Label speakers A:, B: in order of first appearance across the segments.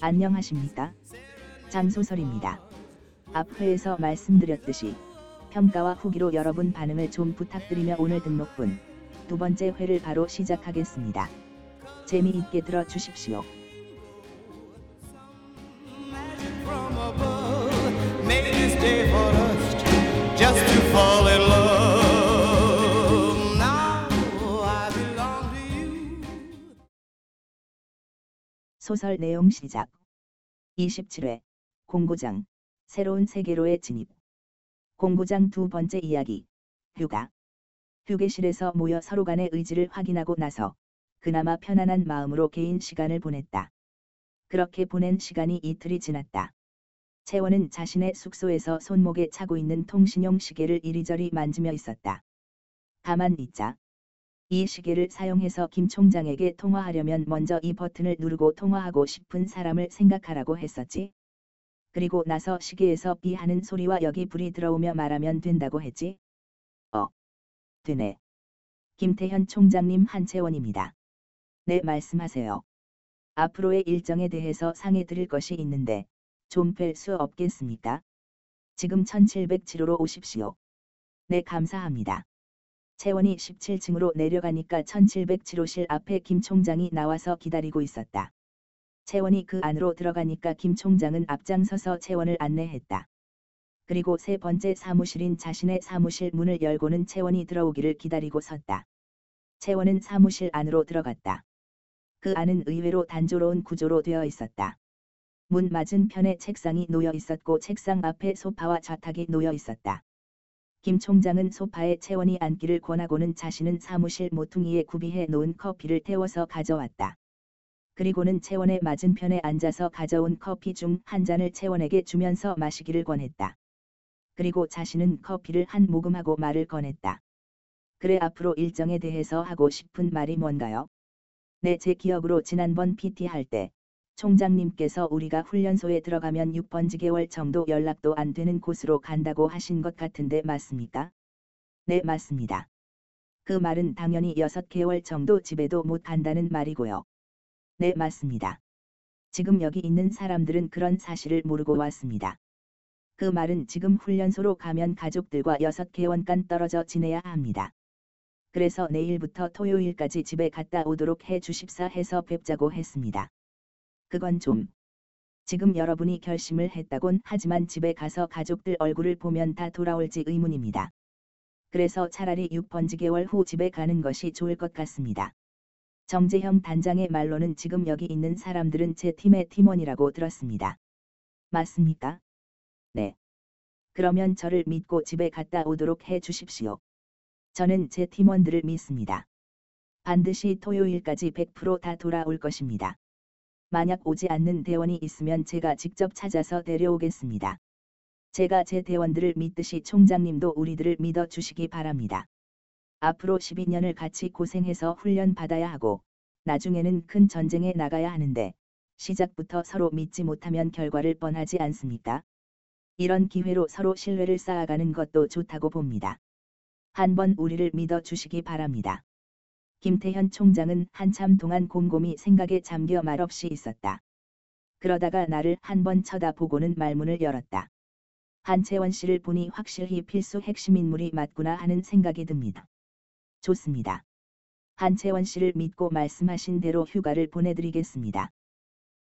A: 안녕하십니까? 장소설입니다. 앞 회에서 말씀드렸듯이 평가와 후기로 여러분 반응을 좀 부탁드리며 오늘 등록분 두 번째 회를 바로 시작하겠습니다. 재미있게 들어주십시오.
B: made this
A: 소설 내용 시작. 27회 공구장 새로운 세계로의 진입. 공구장 두 번째 이야기. 휴가. 휴게실에서 모여 서로 간의 의지를 확인하고 나서 그나마 편안한 마음으로 개인 시간을 보냈다. 그렇게 보낸 시간이 이틀이 지났다. 채원은 자신의 숙소에서 손목에 차고 있는 통신용 시계를 이리저리 만지며 있었다. 가만 있자. 이 시계를 사용해서 김 총장에게 통화하려면 먼저 이 버튼을 누르고 통화하고 싶은 사람을 생각하라고 했었지. 그리고 나서 시계에서 비 하는 소리와 여기 불이 들어오며 말하면 된다고 했지. 어. 되네. 김태현 총장님 한채원입니다. 네 말씀하세요. 앞으로의 일정에 대해서 상해 드릴 것이 있는데 좀 뵐 수 없겠습니까? 지금 1707호로 오십시오. 네 감사합니다. 채원이 17층으로 내려가니까 1707호실 앞에 김 총장이 나와서 기다리고 있었다. 채원이 그 안으로 들어가니까 김 총장은 앞장서서 채원을 안내했다. 그리고 세 번째 사무실인 자신의 사무실 문을 열고는 채원이 들어오기를 기다리고 섰다. 채원은 사무실 안으로 들어갔다. 그 안은 의외로 단조로운 구조로 되어 있었다. 문 맞은편에 책상이 놓여 있었고 책상 앞에 소파와 좌탁이 놓여 있었다. 김 총장은 소파에 채원이 앉기를 권하고는 자신은 사무실 모퉁이에 구비해 놓은 커피를 태워서 가져왔다. 그리고는 채원의 맞은편에 앉아서 가져온 커피 중 한 잔을 채원에게 주면서 마시기를 권했다. 그리고 자신은 커피를 한 모금하고 말을 꺼냈다. 그래 앞으로 일정에 대해서 하고 싶은 말이 뭔가요? 네, 제 기억으로 지난번 PT 할 때 총장님께서 우리가 훈련소에 들어가면 6번지 개월 정도 연락도 안 되는 곳으로 간다고 하신 것 같은데 맞습니까? 네, 맞습니다. 그 말은 당연히 6개월 정도 집에도 못 간다는 말이고요. 네, 맞습니다. 지금 여기 있는 사람들은 그런 사실을 모르고 왔습니다. 그 말은 지금 훈련소로 가면 가족들과 6개월간 떨어져 지내야 합니다. 그래서 내일부터 토요일까지 집에 갔다 오도록 해 주십사 해서 뵙자고 했습니다. 그건 좀 지금 여러분이 결심을 했다곤 하지만 집에 가서 가족들 얼굴을 보면 다 돌아올지 의문입니다. 그래서 차라리 6번지 개월 후 집에 가는 것이 좋을 것 같습니다. 정재형 단장의 말로는 지금 여기 있는 사람들은 제 팀의 팀원이라고 들었습니다. 맞습니까? 네. 그러면 저를 믿고 집에 갔다 오도록 해 주십시오. 저는 제 팀원들을 믿습니다. 반드시 토요일까지 100%다 돌아올 것입니다. 만약 오지 않는 대원이 있으면 제가 직접 찾아서 데려오겠습니다. 제가 제 대원들을 믿듯이 총장님도 우리들을 믿어 주시기 바랍니다. 앞으로 12년을 같이 고생해서 훈련 받아야 하고, 나중에는 큰 전쟁에 나가야 하는데, 시작부터 서로 믿지 못하면 결과를 뻔하지 않습니까? 이런 기회로 서로 신뢰를 쌓아가는 것도 좋다고 봅니다. 한번 우리를 믿어 주시기 바랍니다. 김태현 총장은 한참 동안 곰곰이 생각에 잠겨 말없이 있었다. 그러다가 나를 한 번 쳐다보고는 말문을 열었다. 한채원 씨를 보니 확실히 필수 핵심 인물이 맞구나 하는 생각이 듭니다. 좋습니다. 한채원 씨를 믿고 말씀하신 대로 휴가를 보내드리겠습니다.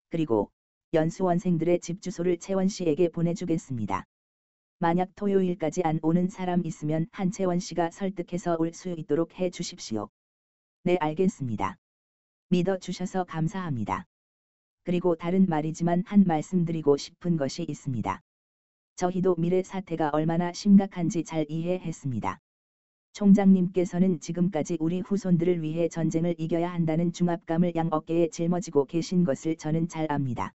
A: 그리고 연수원생들의 집 주소를 채원 씨에게 보내주겠습니다. 만약 토요일까지 안 오는 사람 있으면 한채원 씨가 설득해서 올 수 있도록 해 주십시오. 네, 알겠습니다. 믿어 주셔서 감사합니다. 그리고 다른 말이지만 한 말씀 드리고 싶은 것이 있습니다. 저희도 미래 사태가 얼마나 심각한지 잘 이해했습니다. 총장님께서는 지금까지 우리 후손들을 위해 전쟁을 이겨야 한다는 중압감을 양 어깨에 짊어지고 계신 것을 저는 잘 압니다.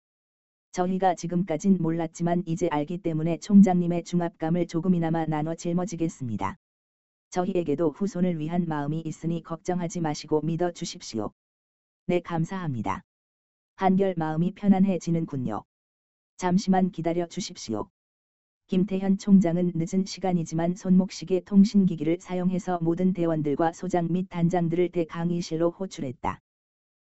A: 저희가 지금까진 몰랐지만 이제 알기 때문에 총장님의 중압감을 조금이나마 나눠 짊어지겠습니다. 저희에게도 후손을 위한 마음이 있으니 걱정하지 마시고 믿어 주십시오. 네, 감사합니다. 한결 마음이 편안해지는군요. 잠시만 기다려 주십시오. 김태현 총장은 늦은 시간이지만 손목시계 통신기기를 사용해서 모든 대원들과 소장 및 단장들을 대강의실로 호출했다.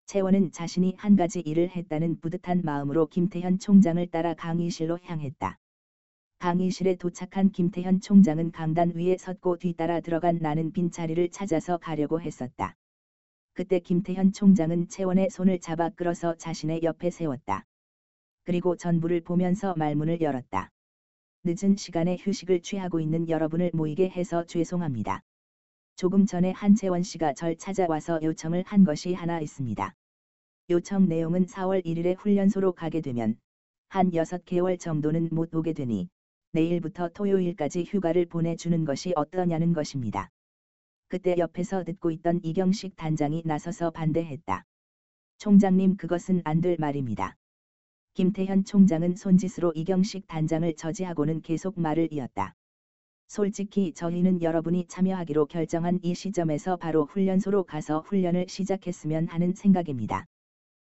A: 채원은 자신이 한 가지 일을 했다는 뿌듯한 마음으로 김태현 총장을 따라 강의실로 향했다. 강의실에 도착한 김태현 총장은 강단 위에 섰고 뒤따라 들어간 나는 빈 자리를 찾아서 가려고 했었다. 그때 김태현 총장은 채원의 손을 잡아 끌어서 자신의 옆에 세웠다. 그리고 전부를 보면서 말문을 열었다. 늦은 시간에 휴식을 취하고 있는 여러분을 모이게 해서 죄송합니다. 조금 전에 한채원 씨가 절 찾아와서 요청을 한 것이 하나 있습니다. 요청 내용은 4월 1일에 훈련소로 가게 되면 한 6개월 정도는 못 오게 되니 내일부터 토요일까지 휴가를 보내주는 것이 어떠냐는 것입니다. 그때 옆에서 듣고 있던 이경식 단장이 나서서 반대했다. 총장님 그것은 안 될 말입니다. 김태현 총장은 손짓으로 이경식 단장을 저지하고는 계속 말을 이었다. 솔직히 저희는 여러분이 참여하기로 결정한 이 시점에서 바로 훈련소로 가서 훈련을 시작했으면 하는 생각입니다.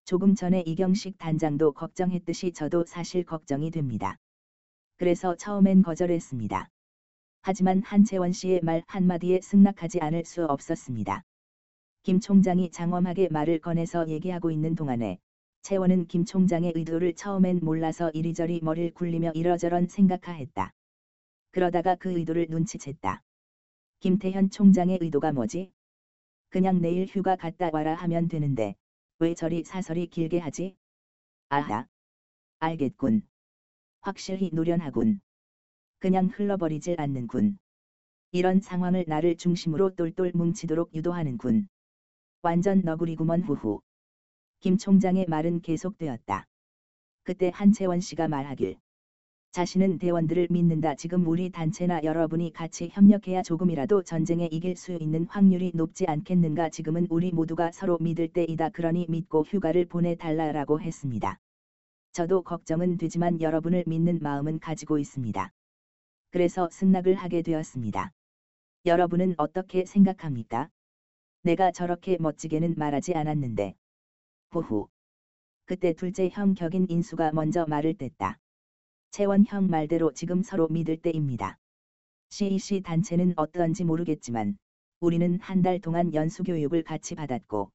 A: 조금 전에 이경식 단장도 걱정했듯이 저도 사실 걱정이 됩니다. 그래서 처음엔 거절했습니다. 하지만 한채원 씨의 말 한마디에 승낙하지 않을 수 없었습니다. 김 총장이 장엄하게 말을 꺼내서 얘기하고 있는 동안에 채원은 김 총장의 의도를 처음엔 몰라서 이리저리 머리를 굴리며 이러저런 생각하했다. 그러다가 그 의도를 눈치챘다. 김태현 총장의 의도가 뭐지? 그냥 내일 휴가 갔다 와라 하면 되는데 왜 저리 사설이 길게 하지? 아하. 알겠군. 확실히 노련하군. 그냥 흘러버리질 않는군. 이런 상황을 나를 중심으로 똘똘 뭉치도록 유도하는군. 완전 너구리구먼 후후. 김 총장의 말은 계속되었다. 그때 한채원 씨가 말하길. 자신은 대원들을 믿는다. 지금 우리 단체나 여러분이 같이 협력해야 조금이라도 전쟁에 이길 수 있는 확률이 높지 않겠는가. 지금은 우리 모두가 서로 믿을 때이다. 그러니 믿고 휴가를 보내달라라고 했습니다. 저도 걱정은 되지만 여러분을 믿는 마음은 가지고 있습니다. 그래서 승낙을 하게 되었습니다. 여러분은 어떻게 생각합니까? 내가 저렇게 멋지게는 말하지 않았는데. 호후. 그때 둘째 형 격인 인수가 먼저 말을 뗐다. 채원 형 말대로 지금 서로 믿을 때입니다. CEC 단체는 어떠한지 모르겠지만 우리는 한 달 동안 연수 교육을 같이 받았고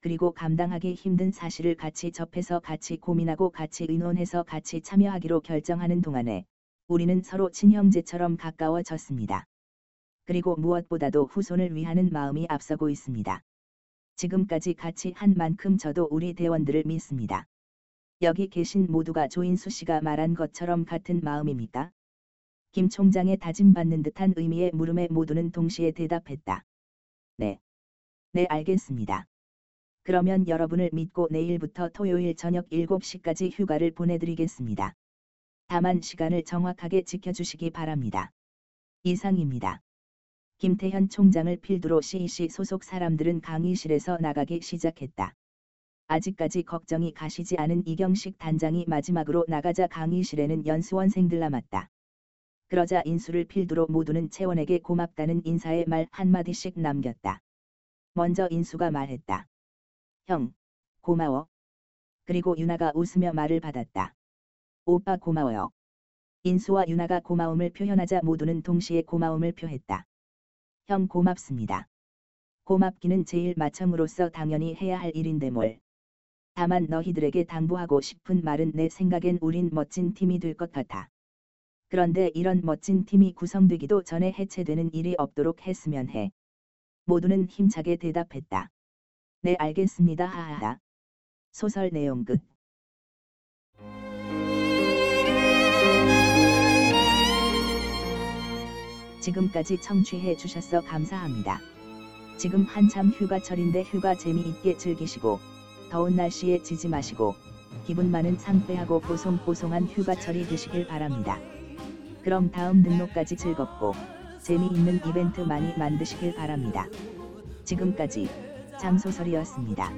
A: 그리고 감당하기 힘든 사실을 같이 접해서 같이 고민하고 같이 의논해서 같이 참여하기로 결정하는 동안에 우리는 서로 친형제처럼 가까워졌습니다. 그리고 무엇보다도 후손을 위하는 마음이 앞서고 있습니다. 지금까지 같이 한 만큼 저도 우리 대원들을 믿습니다. 여기 계신 모두가 조인수 씨가 말한 것처럼 같은 마음입니까? 김 총장의 다짐받는 듯한 의미의 물음에 모두는 동시에 대답했다. 네. 네 알겠습니다. 그러면 여러분을 믿고 내일부터 토요일 저녁 7시까지 휴가를 보내드리겠습니다. 다만 시간을 정확하게 지켜주시기 바랍니다. 이상입니다. 김태현 총장을 필두로 CEC 소속 사람들은 강의실에서 나가기 시작했다. 아직까지 걱정이 가시지 않은 이경식 단장이 마지막으로 나가자 강의실에는 연수원생들 남았다. 그러자 인수를 필두로 모두는 채원에게 고맙다는 인사의 말 한마디씩 남겼다. 먼저 인수가 말했다. 형, 고마워. 그리고 유나가 웃으며 말을 받았다. 오빠 고마워요. 인수와 유나가 고마움을 표현하자 모두는 동시에 고마움을 표했다. 형 고맙습니다. 고맙기는 제일 마청으로서 당연히 해야 할 일인데 뭘. 다만 너희들에게 당부하고 싶은 말은 내 생각엔 우린 멋진 팀이 될 것 같아. 그런데 이런 멋진 팀이 구성되기도 전에 해체되는 일이 없도록 했으면 해. 모두는 힘차게 대답했다. 네 알겠습니다 하하하. 소설 내용 끝. 지금까지 청취해 주셔서 감사합니다. 지금 한참 휴가철인데 휴가 재미있게 즐기시고 더운 날씨에 지지 마시고 기분 많은 상쾌하고 보송보송한 휴가철이 되시길 바랍니다. 그럼 다음 등록까지 즐겁고 재미있는 이벤트 많이 만드시길 바랍니다. 지금까지 장소설이었습니다.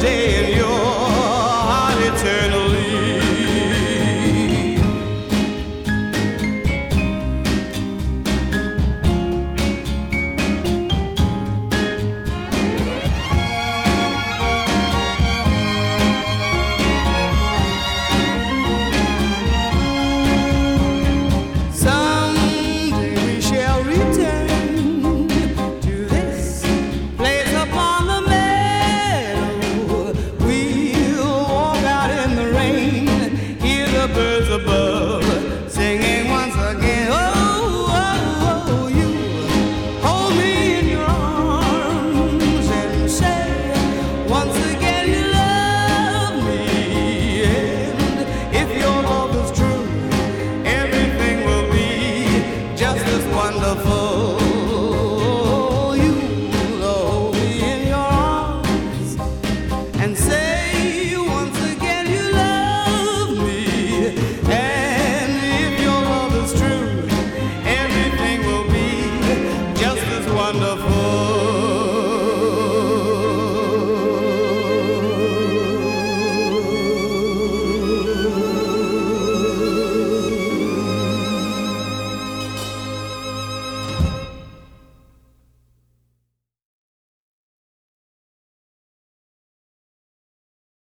B: day.